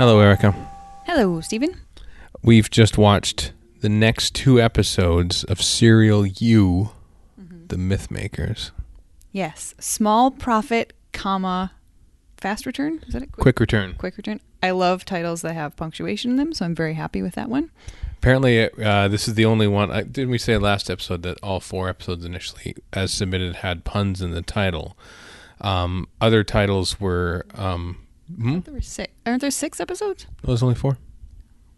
Hello, Erika. Hello, Steven. We've just watched the next two episodes of Serial U, The Myth Makers. Yes, small prophet, comma, fast return. Is that it? Quick return. Quick return. I love titles that have punctuation in them, so I'm very happy with that one. Apparently, uh, this is the only one. I, didn't we say last episode that all four episodes initially, as submitted, had puns in the title? Um, other titles were. Um, hmm? There were six. Aren't there six episodes? Oh, there's only four.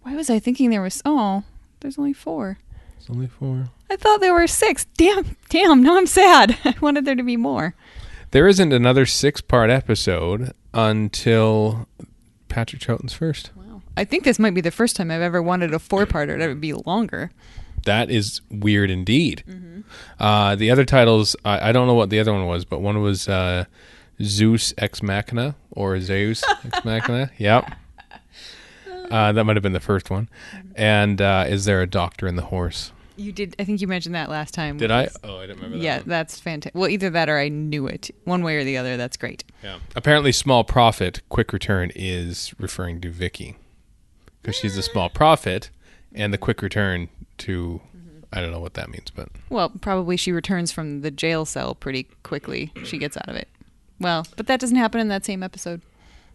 Why was I thinking there was? Oh, there's only four. There's only four. I thought there were six. Damn, damn. Now I'm sad. I wanted there to be more. There isn't another six-part episode until Patrick Troughton's first. Wow. I think this might be the first time I've ever wanted a four-parter that would be longer. That is weird indeed. Uh, the other titles, I, I don't know what the other one was, but one was uh, Zeus Ex Machina or Zeus Ex Machina. Yep. Uh, that might have been the first one. And uh, is there a doctor in the horse? You did. I think you mentioned that last time. Did I? Oh, I didn't remember that. Yeah, one. that's fantastic. Well, either that or I knew it. One way or the other, that's great. Yeah. Apparently, small prophet, quick return is referring to Vicky because she's a small prophet, and the quick return to I don't know what that means, but Well, probably she returns from the jail cell pretty quickly. She gets out of it. Well, but that doesn't happen in that same episode.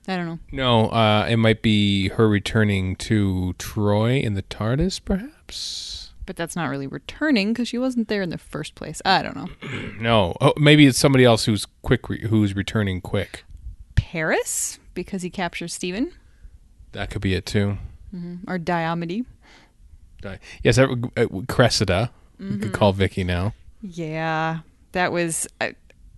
I don't know. no, uh, it might be her returning to Troy in the TARDIS, perhaps. But that's not really returning because she wasn't there in the first place. I don't know. No, oh, maybe it's somebody else who's quick, re- who's returning quick. Paris because he captures Steven That could be it too. or Diomede. Di- Yes, uh, uh, Cressida. We could call Vicky now. Yeah, that was. Uh,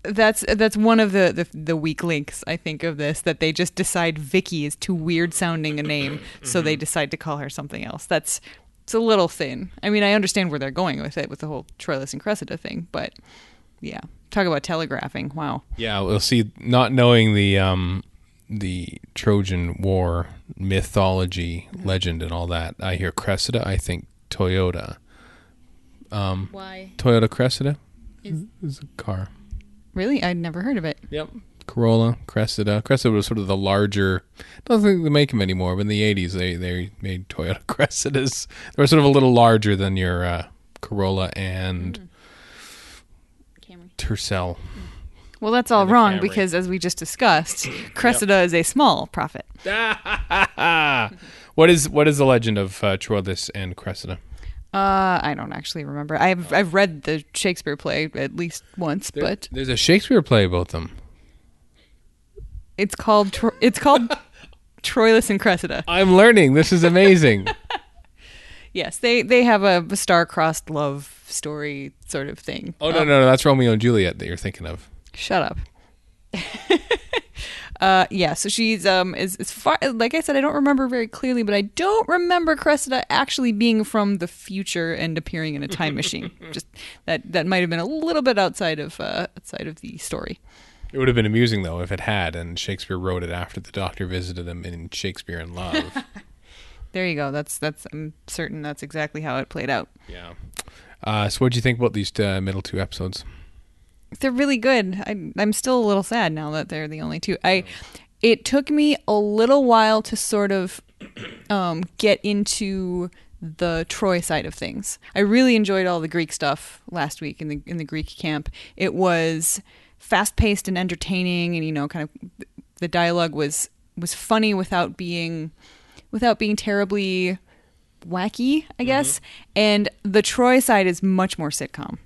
that's that's one of the, the the weak links I think of this that they just decide Vicky is too weird sounding a name, so they decide to call her something else. That's it's a little thin. I mean, I understand where they're going with it with the whole Troilus and Cressida thing, but yeah, talk about telegraphing. Wow. Yeah, we'll see. Not knowing the um, the Trojan War mythology, legend, and all that, I hear Cressida. I think Toyota. Um, Why? Toyota Cressida Is- is a car. Really? I'd never heard of it. Yep. Corolla, Cressida. Cressida was sort of the larger. I don't think they make them anymore. But in the '80s, they they made Toyota Cressidas. They were sort of a little larger than your uh, Corolla and Camry. Tercel. Well, that's all And the wrong Camry. because, as we just discussed, Cressida is a small prophet. what is what is the legend of uh, Troilus and Cressida? Uh, I don't actually remember. I've I've read the Shakespeare play at least once, There- but there's a Shakespeare play about them. it's called Tro- it's called Troilus and Cressida. I'm learning. This is amazing. Yes, they they have a, a star-crossed love story sort of thing. oh no, no, no, that's Romeo and Juliet that you're thinking of. Shut up. uh, yeah, so she's um is as far like I said, I don't remember very clearly, but I don't remember Cressida actually being from the future and appearing in a time machine. Just that that might have been a little bit outside of uh, outside of the story. It would have been amusing though if it had, and Shakespeare wrote it after the Doctor visited him in Shakespeare in Love. There you go. That's that's I'm certain that's exactly how it played out. yeah. Uh, so, what do you think about these uh, middle two episodes? They're really good. I, I'm still a little sad now that they're the only two. I it took me a little while to sort of um, get into the Troy side of things. I really enjoyed all the Greek stuff last week in the in the Greek camp. It was fast paced and entertaining, and you know, kind of the dialogue was was funny without being without being terribly wacky, I guess. And the Troy side is much more sitcom.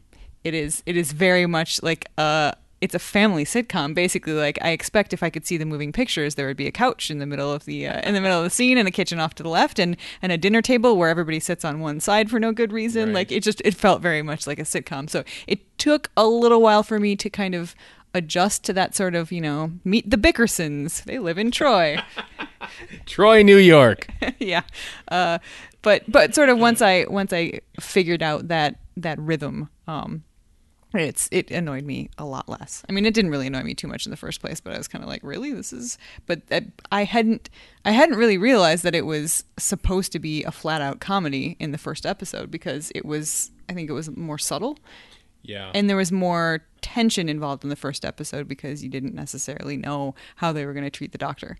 It is it is very much like a it's a family sitcom. Basically like i expect if i could see the moving pictures there would be a couch in the middle of the uh, in the middle of the scene and a kitchen off to the left and and a dinner table where everybody sits on one side for no good reason. Right. like it just it felt very much like a sitcom. So it took a little while for me to kind of adjust to that sort of you know meet the bickersons. They live in troy. Troy, New York. yeah. Uh but but sort of once i once i figured out that that rhythm um it's it annoyed me a lot less. I mean it didn't really annoy me too much in the first place but i was kind of like really? This is but I, I hadn't i hadn't really realized that it was supposed to be a flat out comedy in the first episode because it was i think it was more subtle. Yeah. and there was more tension involved in the first episode because you didn't necessarily know how they were going to treat the doctor.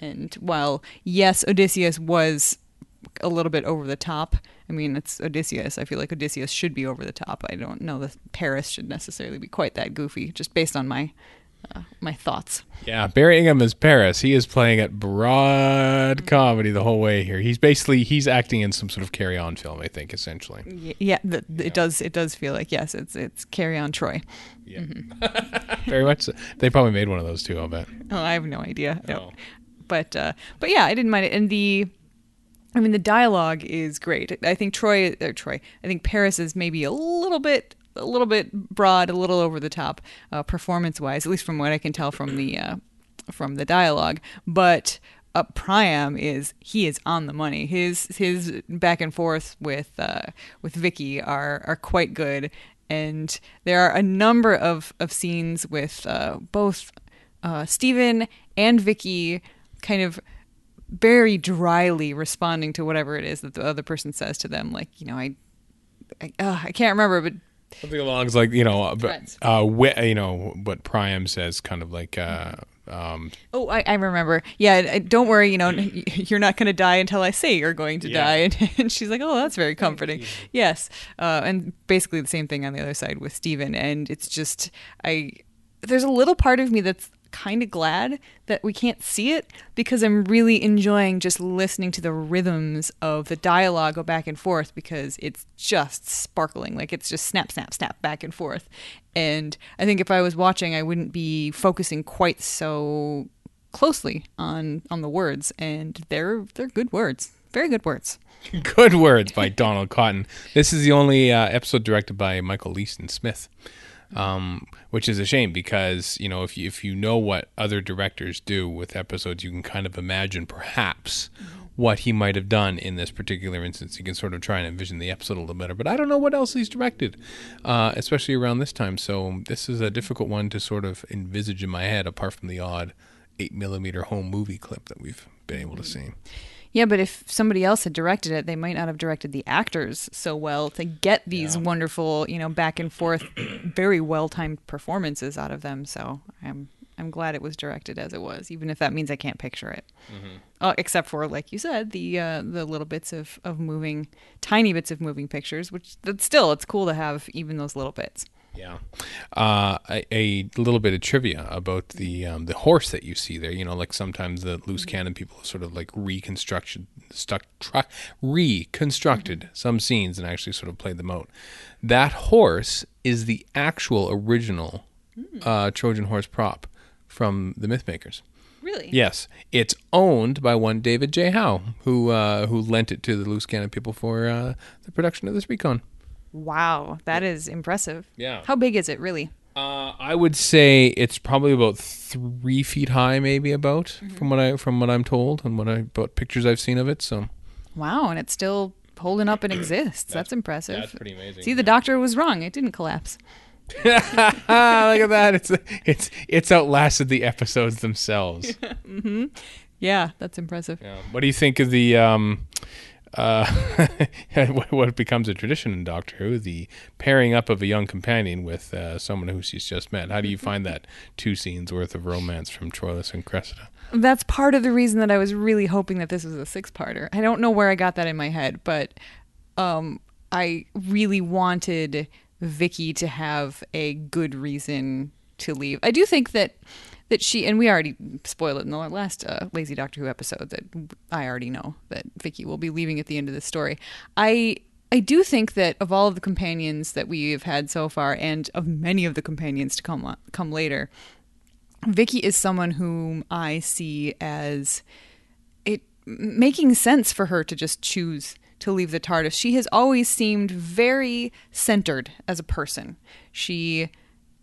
And while yes, Odysseus was a little bit over the top. I mean, it's Odysseus. I feel like Odysseus should be over the top. I don't know that Paris should necessarily be quite that goofy, just based on my uh, my thoughts. Yeah, Barry Ingham is Paris. He is playing at broad comedy the whole way here. He's basically he's acting in some sort of Carry On film, I think, essentially. Yeah, th- it does. It does feel like yes, it's it's Carry On Troy. Yeah, very much. So. They probably made one of those too. I'll bet. Oh, I have no idea. Oh. But uh, but yeah, I didn't mind it. And the, I mean, the dialogue is great. I think Troy or Troy. I think Paris is maybe a little bit a little bit broad, a little over the top, uh, performance wise. At least from what I can tell from the uh, from the dialogue. But uh, Priam is he is on the money. His his back and forth with uh, with Vicky are are quite good. And there are a number of, of scenes with uh, both uh, Steven and Vicky kind of very dryly responding to whatever it is that the other person says to them. Like, you know, I, I, uh, I can't remember, but Something along like you know, uh, but, uh, you know what Priam says, kind of like. Uh, um, oh, I, I remember. Yeah, don't worry. You know, you're not going to die until I say you're going to Yeah. die. And, and she's like, oh, that's very comforting. Yes, uh, and basically the same thing on the other side with Steven. And it's just, I, there's a little part of me that's kind of glad that we can't see it because I'm really enjoying just listening to the rhythms of the dialogue go back and forth because it's just sparkling. Like it's just snap, snap, snap back and forth. And I think if I was watching, I wouldn't be focusing quite so closely on on the words. And they're they're good words, very good words. Good words by Donald Cotton. This is the only uh, episode directed by Michael Leeston Smith, um, which is a shame because you know if you, if you know what other directors do with episodes, you can kind of imagine perhaps what he might have done in this particular instance. You can sort of try and envision the episode a little better, but I don't know what else he's directed, uh, especially around this time. So this is a difficult one to sort of envisage in my head, apart from the odd eight millimeter home movie clip that we've been able to see. Yeah, but if somebody else had directed it, they might not have directed the actors so well to get these Yeah. wonderful, you know, back and forth, very well timed performances out of them. So I'm I'm glad it was directed as it was, even if that means I can't picture it. Uh, except for, like you said, the uh, the little bits of, of moving, tiny bits of moving pictures, which but still it's cool to have even those little bits. Yeah, uh, a, a little bit of trivia about the um, the horse that you see there. You know, like sometimes the loose cannon people sort of like reconstruction, stuck, tru- reconstructed some scenes and actually sort of played them out. That horse is the actual original uh, Trojan horse prop from the Mythmakers. Really? Yes, it's owned by one David J. Howe, who uh, who lent it to the loose cannon people for uh, the production of this recon. Wow, that is impressive. Yeah. How big is it really? Uh, I would say it's probably about three feet high, maybe about from what I from what I'm told and what I about pictures I've seen of it. So Wow, and it's still holding up and exists. That's, impressive. that's pretty amazing, See, the doctor was wrong. It didn't collapse. look at that! It's it's it's outlasted the episodes themselves. Yeah, that's impressive. Yeah. What do you think of the um, uh, what- becomes a tradition in Doctor Who? The pairing up of a young companion with uh, someone who she's just met. How do you find that two scenes worth of romance from Troilus and Cressida? That's part of the reason that I was really hoping that this was a six-parter. I don't know where I got that in my head, but um, I really wanted Vicky to have a good reason to leave. I do think that that she and we already spoiled it in the last uh, Lazy Doctor Who episode that I already know that Vicky will be leaving at the end of the story. I I do think that of all of the companions that we have had so far, and of many of the companions to come come later, Vicky is someone whom I see as it making sense for her to just choose to leave the TARDIS. She has always seemed very centered as a person. She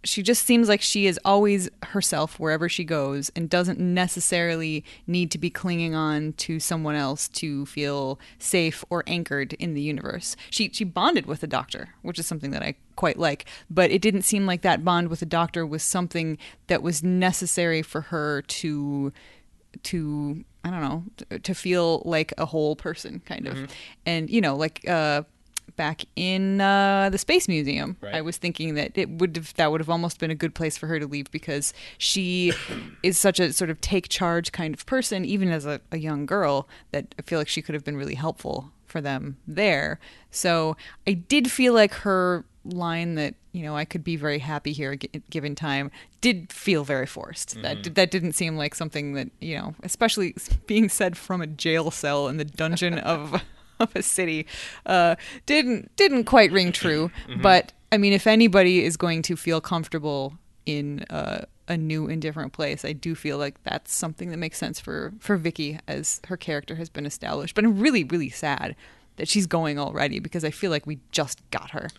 she just seems like she is always herself wherever she goes and doesn't necessarily need to be clinging on to someone else to feel safe or anchored in the universe. She she bonded with the doctor, which is something that I quite like, but it didn't seem like that bond with the doctor was something that was necessary for her to to I don't know to feel like a whole person kind of, and you know like uh, back in uh, the Space Museum. Right. I was thinking that it would have that would have almost been a good place for her to leave because she is such a sort of take charge kind of person, even as a, a young girl, that I feel like she could have been really helpful for them there. So I did feel like her line that you know I could be very happy here gi- given time did feel very forced. That did, that didn't seem like something that you know, especially being said from a jail cell in the dungeon of of a city, uh, didn't didn't quite ring true. But I mean, if anybody is going to feel comfortable in uh, a new and different place, I do feel like that's something that makes sense for for Vicky as her character has been established. But I'm really really sad that she's going already because I feel like we just got her.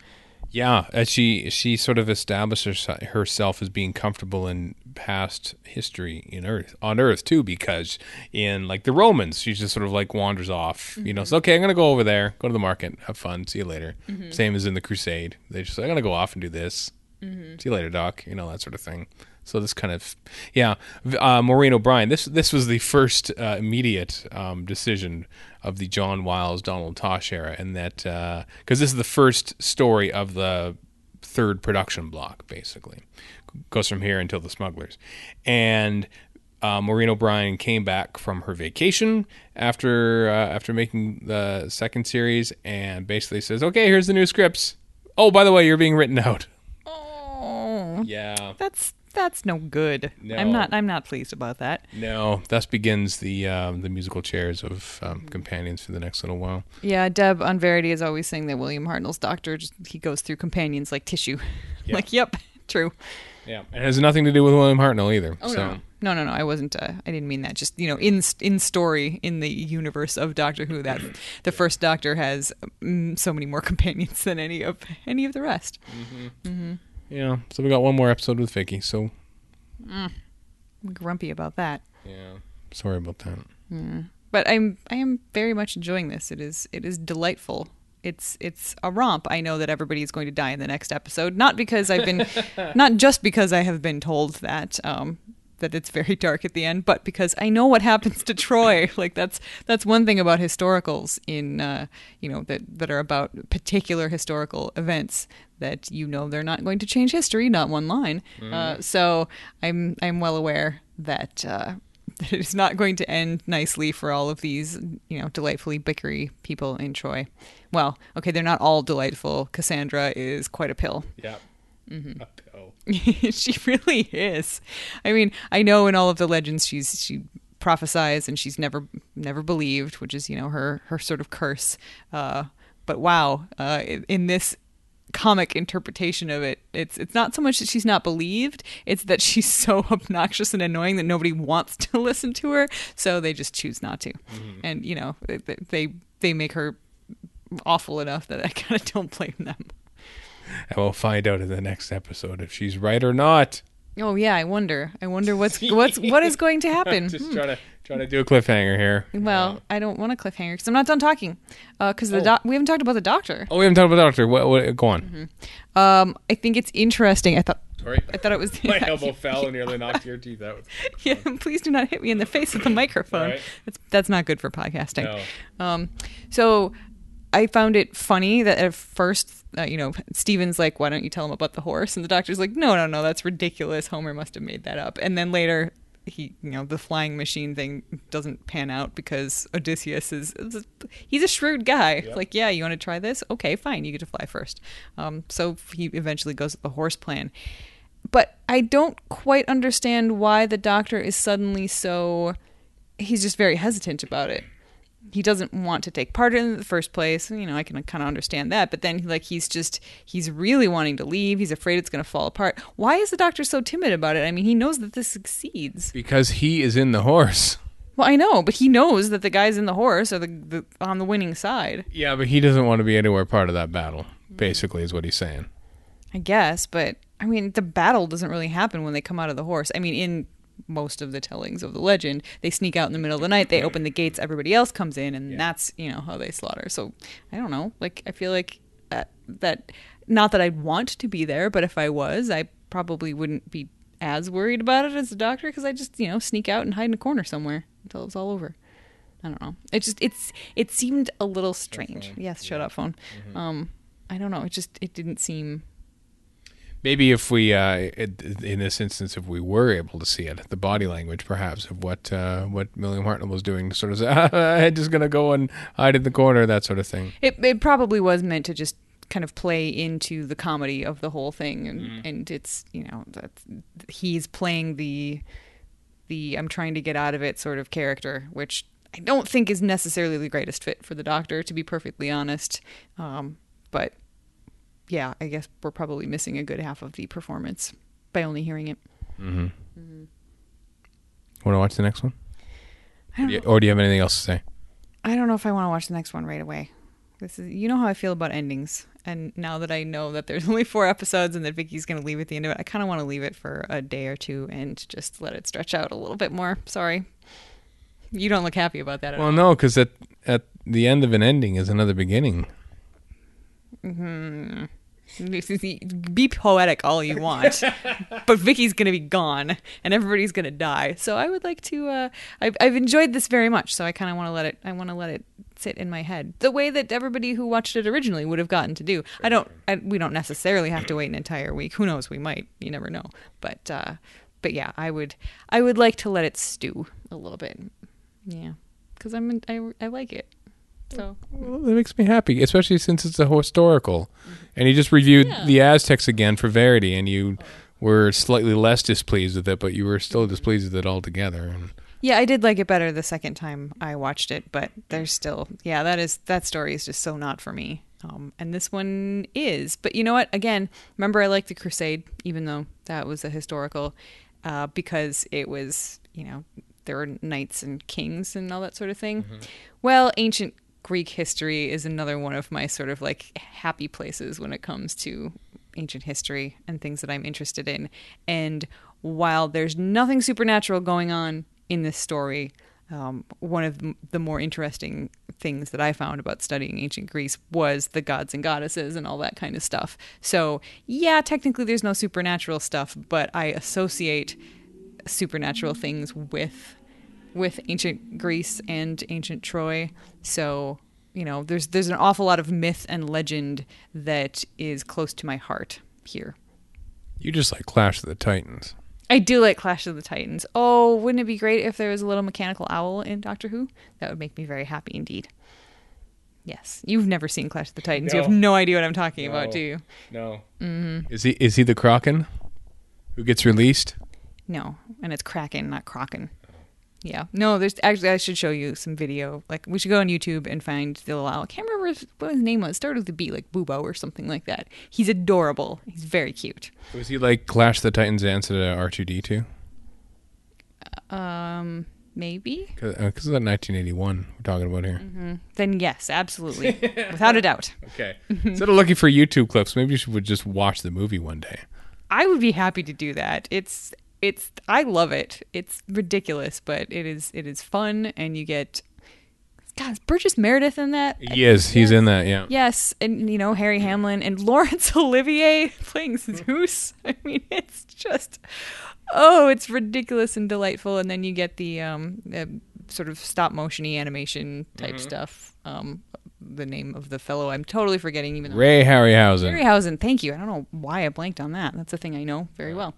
Yeah, as she she sort of establishes herself as being comfortable in past history in Earth on Earth too, because in like the Romans, she just sort of like wanders off. You know, mm-hmm. it's okay. I'm gonna go over there, go to the market, have fun, see you later. Mm-hmm. Same as in the Crusade, they just I'm gonna go off and do this. See you later, Doc. You know that sort of thing. So this kind of, yeah, uh, Maureen O'Brien. This this was the first uh, immediate um, decision of the John Wiles Donald Tosh era, and that because this is the first story of the third production block, basically goes from here until the smugglers, and. Uh, Maureen O'Brien came back from her vacation after uh, after making the second series, and basically says, "Okay, here's the new scripts. Oh, by the way, you're being written out." Oh, Yeah, that's that's no good. No. I'm not I'm not pleased about that. No, thus begins the um, the musical chairs of um, companions for the next little while. Yeah, Deb on Verity is always saying that William Hartnell's doctor just he goes through companions like tissue. Yeah. like, yep, true. Yeah, it has nothing to do with William Hartnell either. Oh so no. No, no, no. I wasn't. Uh, I didn't mean that. Just you know, in in story in the universe of Doctor Who, that the first Doctor has mm, so many more companions than any of any of the rest. Yeah, so we got one more episode with Vicky. So I'm grumpy about that. yeah, sorry about that. but I'm I am very much enjoying this. It is it is delightful. It's it's a romp. I know that everybody is going to die in the next episode, not because I've been, not just because I have been told that um, that it's very dark at the end, but because I know what happens to Troy. Like that's that's one thing about historicals in uh, you know that that are about particular historical events that you know they're not going to change history, not one line. Uh, so I'm I'm well aware that. Uh, that it is not going to end nicely for all of these, you know, delightfully bickery people in Troy. Well, okay, they're not all delightful. Cassandra is quite a pill. Yeah. Mm-hmm. Oh. she really is. I mean, I know in all of the legends she's she prophesies and she's never never believed, which is you know her her sort of curse. Uh, but wow, uh, in, in this comic interpretation of it, it's it's not so much that she's not believed; it's that she's so obnoxious and annoying that nobody wants to listen to her, so they just choose not to. And you know, they they, they make her awful enough that I kind of don't blame them. And we'll find out in the next episode if she's right or not. Oh yeah, I wonder. I wonder what's what's what is going to happen. Just Hmm. trying to trying to do a cliffhanger here. Well, I don't want a cliffhanger because I'm not done talking. Because the Oh. doc- we haven't talked about the doctor. Oh, we haven't talked about the doctor. What, what, go on. Um, I think it's interesting. I thought Sorry. I thought it was. My elbow fell and nearly knocked your teeth out. yeah, please do not hit me in the face with the microphone. Right. That's that's not good for podcasting. No. Um, so I found it funny that at first, uh, you know, Steven's like, "Why don't you tell him about the horse?" And the doctor's like, "No, no, no, that's ridiculous. Homer must have made that up." And then later, he, you know, the flying machine thing doesn't pan out because Odysseus is, he's a shrewd guy. Yeah. Like, yeah, you want to try this? Okay, fine, you get to fly first. Um, so he eventually goes with the horse plan. But I don't quite understand why the doctor is suddenly so. He's just very hesitant about it he doesn't want to take part in the first place. You know, I can kind of understand that. But then, like, he's just, he's really wanting to leave. He's afraid it's going to fall apart. Why is the doctor so timid about it? I mean, he knows that this succeeds. Because he is in the horse. Well, I know, but he knows that the guys in the horse are the, the on the winning side. Yeah, but he doesn't want to be anywhere part of that battle. Basically, is what he's saying. I guess, but I mean, the battle doesn't really happen when they come out of the horse. I mean, in most of the tellings of the legend, they sneak out in the middle of the night, they open the gates, everybody else comes in, and Yeah. that's, you know, how they slaughter. So, I don't know. Like, I feel like that, that, not that I'd want to be there, but if I was, I probably wouldn't be as worried about it as the doctor because I just, you know, sneak out and hide in a corner somewhere until it's all over. I don't know. It just it's it seemed a little strange. Yes, shut up phone. Um, I don't know. It just it didn't seem. Maybe if we, uh, in this instance, if we were able to see it, the body language, perhaps, of what uh, what William Hartnell was doing, sort of say, "I'm just gonna go and hide in the corner," that sort of thing. It it probably was meant to just kind of play into the comedy of the whole thing, and and it's you know that's he's playing the the I'm trying to get out of it sort of character, which I don't think is necessarily the greatest fit for the Doctor, to be perfectly honest. Um, but yeah, I guess we're probably missing a good half of the performance by only hearing it. Mhm. Want to watch the next one, I don't, Yeah, or do you have anything else to say? I don't know if I want to watch the next one right away. This is you know how I feel about endings, and now that I know that there's only four episodes and that Vicky's going to leave at the end of it, I kind of want to leave it for a day or two and just let it stretch out a little bit more. Sorry, you don't look happy about that at Well, all. no, because at at the end of an ending is another beginning. Be poetic all you want, but Vicky's going to be gone and everybody's going to die. So I would like to. Uh, I've, I've enjoyed this very much, so I kind of want to let it. I want to let it sit in my head the way that everybody who watched it originally would have gotten to do. I don't. I, we don't necessarily have to wait an entire week. Who knows? We might. You never know. But uh, but yeah, I would. I would like to let it stew a little bit. Yeah, because I'm. I I like it. So Well, that makes me happy, especially since it's a historical. And you just reviewed Yeah. the Aztecs again for Verity, and you were slightly less displeased with it, but you were still displeased with it altogether. And Yeah, I did like it better the second time I watched it, but there's still yeah, that is that story is just so not for me. Um, and this one is. But you know what? Again, remember I liked the Crusade, even though that was a historical, uh, because it was you know there were knights and kings and all that sort of thing. Well, ancient Greek history is another one of my sort of like happy places when it comes to ancient history and things that I'm interested in. And while there's nothing supernatural going on in this story, um, one of the- the more interesting things that I found about studying ancient Greece was the gods and goddesses and all that kind of stuff. So, yeah, technically there's no supernatural stuff, but I associate supernatural things with with ancient Greece and ancient Troy. So, you know, there's there's an awful lot of myth and legend that is close to my heart here. you just like Clash of the Titans. I do like Clash of the Titans. Oh, wouldn't it be great if there was a little mechanical owl in Doctor Who? That would make me very happy indeed. Yes, you've never seen Clash of the Titans. You have No. no idea what I'm talking about, do you? No. Mm-hmm. Is he is he the Kraken who gets released? No, and it's Kraken, not Kraken. Yeah, no. There's actually I should show you some video. Like we should go on YouTube and find the little owl. I can't remember what his name was. It started with a B, like Bubo or something like that. He's adorable. He's very cute. Was he like Clash the Titans answer to R two D two? Um, maybe. Because it's that 1981 we're talking about here. Then yes, absolutely, without a doubt. Okay. Instead of looking for YouTube clips, maybe you should just watch the movie one day. I would be happy to do that. It's it's I love it. It's ridiculous, but it is it is fun and you get God, is Burgess Meredith in that? He is. He's in that. Yeah. Yes, and you know Harry Hamlin and Laurence Olivier playing Zeus. I mean, it's just oh, it's ridiculous and delightful. And then you get the um uh, sort of stop motiony animation type stuff. Um, the name of the fellow I'm totally forgetting. Even Ray Harryhausen. Harryhausen, thank you. I don't know why I blanked on that. That's a thing I know very well.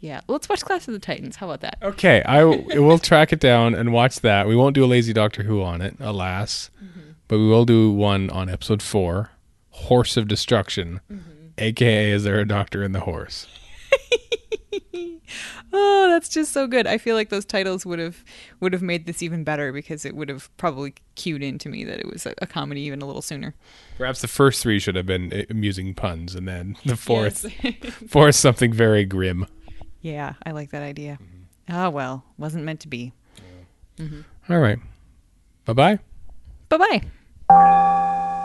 Yeah, let's watch Clash of the Titans. How about that? Okay, I w- will track it down and watch that. We won't do a lazy Doctor Who on it, alas, but we will do one on episode four, Horse of Destruction, aka Is There a Doctor in the Horse? Oh, that's just so good. I feel like those titles would have would have made this even better because it would have probably cued into me that it was a, a comedy even a little sooner. Perhaps the first three should have been uh, amusing puns, and then the fourth, Yes. fourth something very grim. Yeah, I like that idea. Ah, well, wasn't meant to be. All right, bye bye. Bye bye.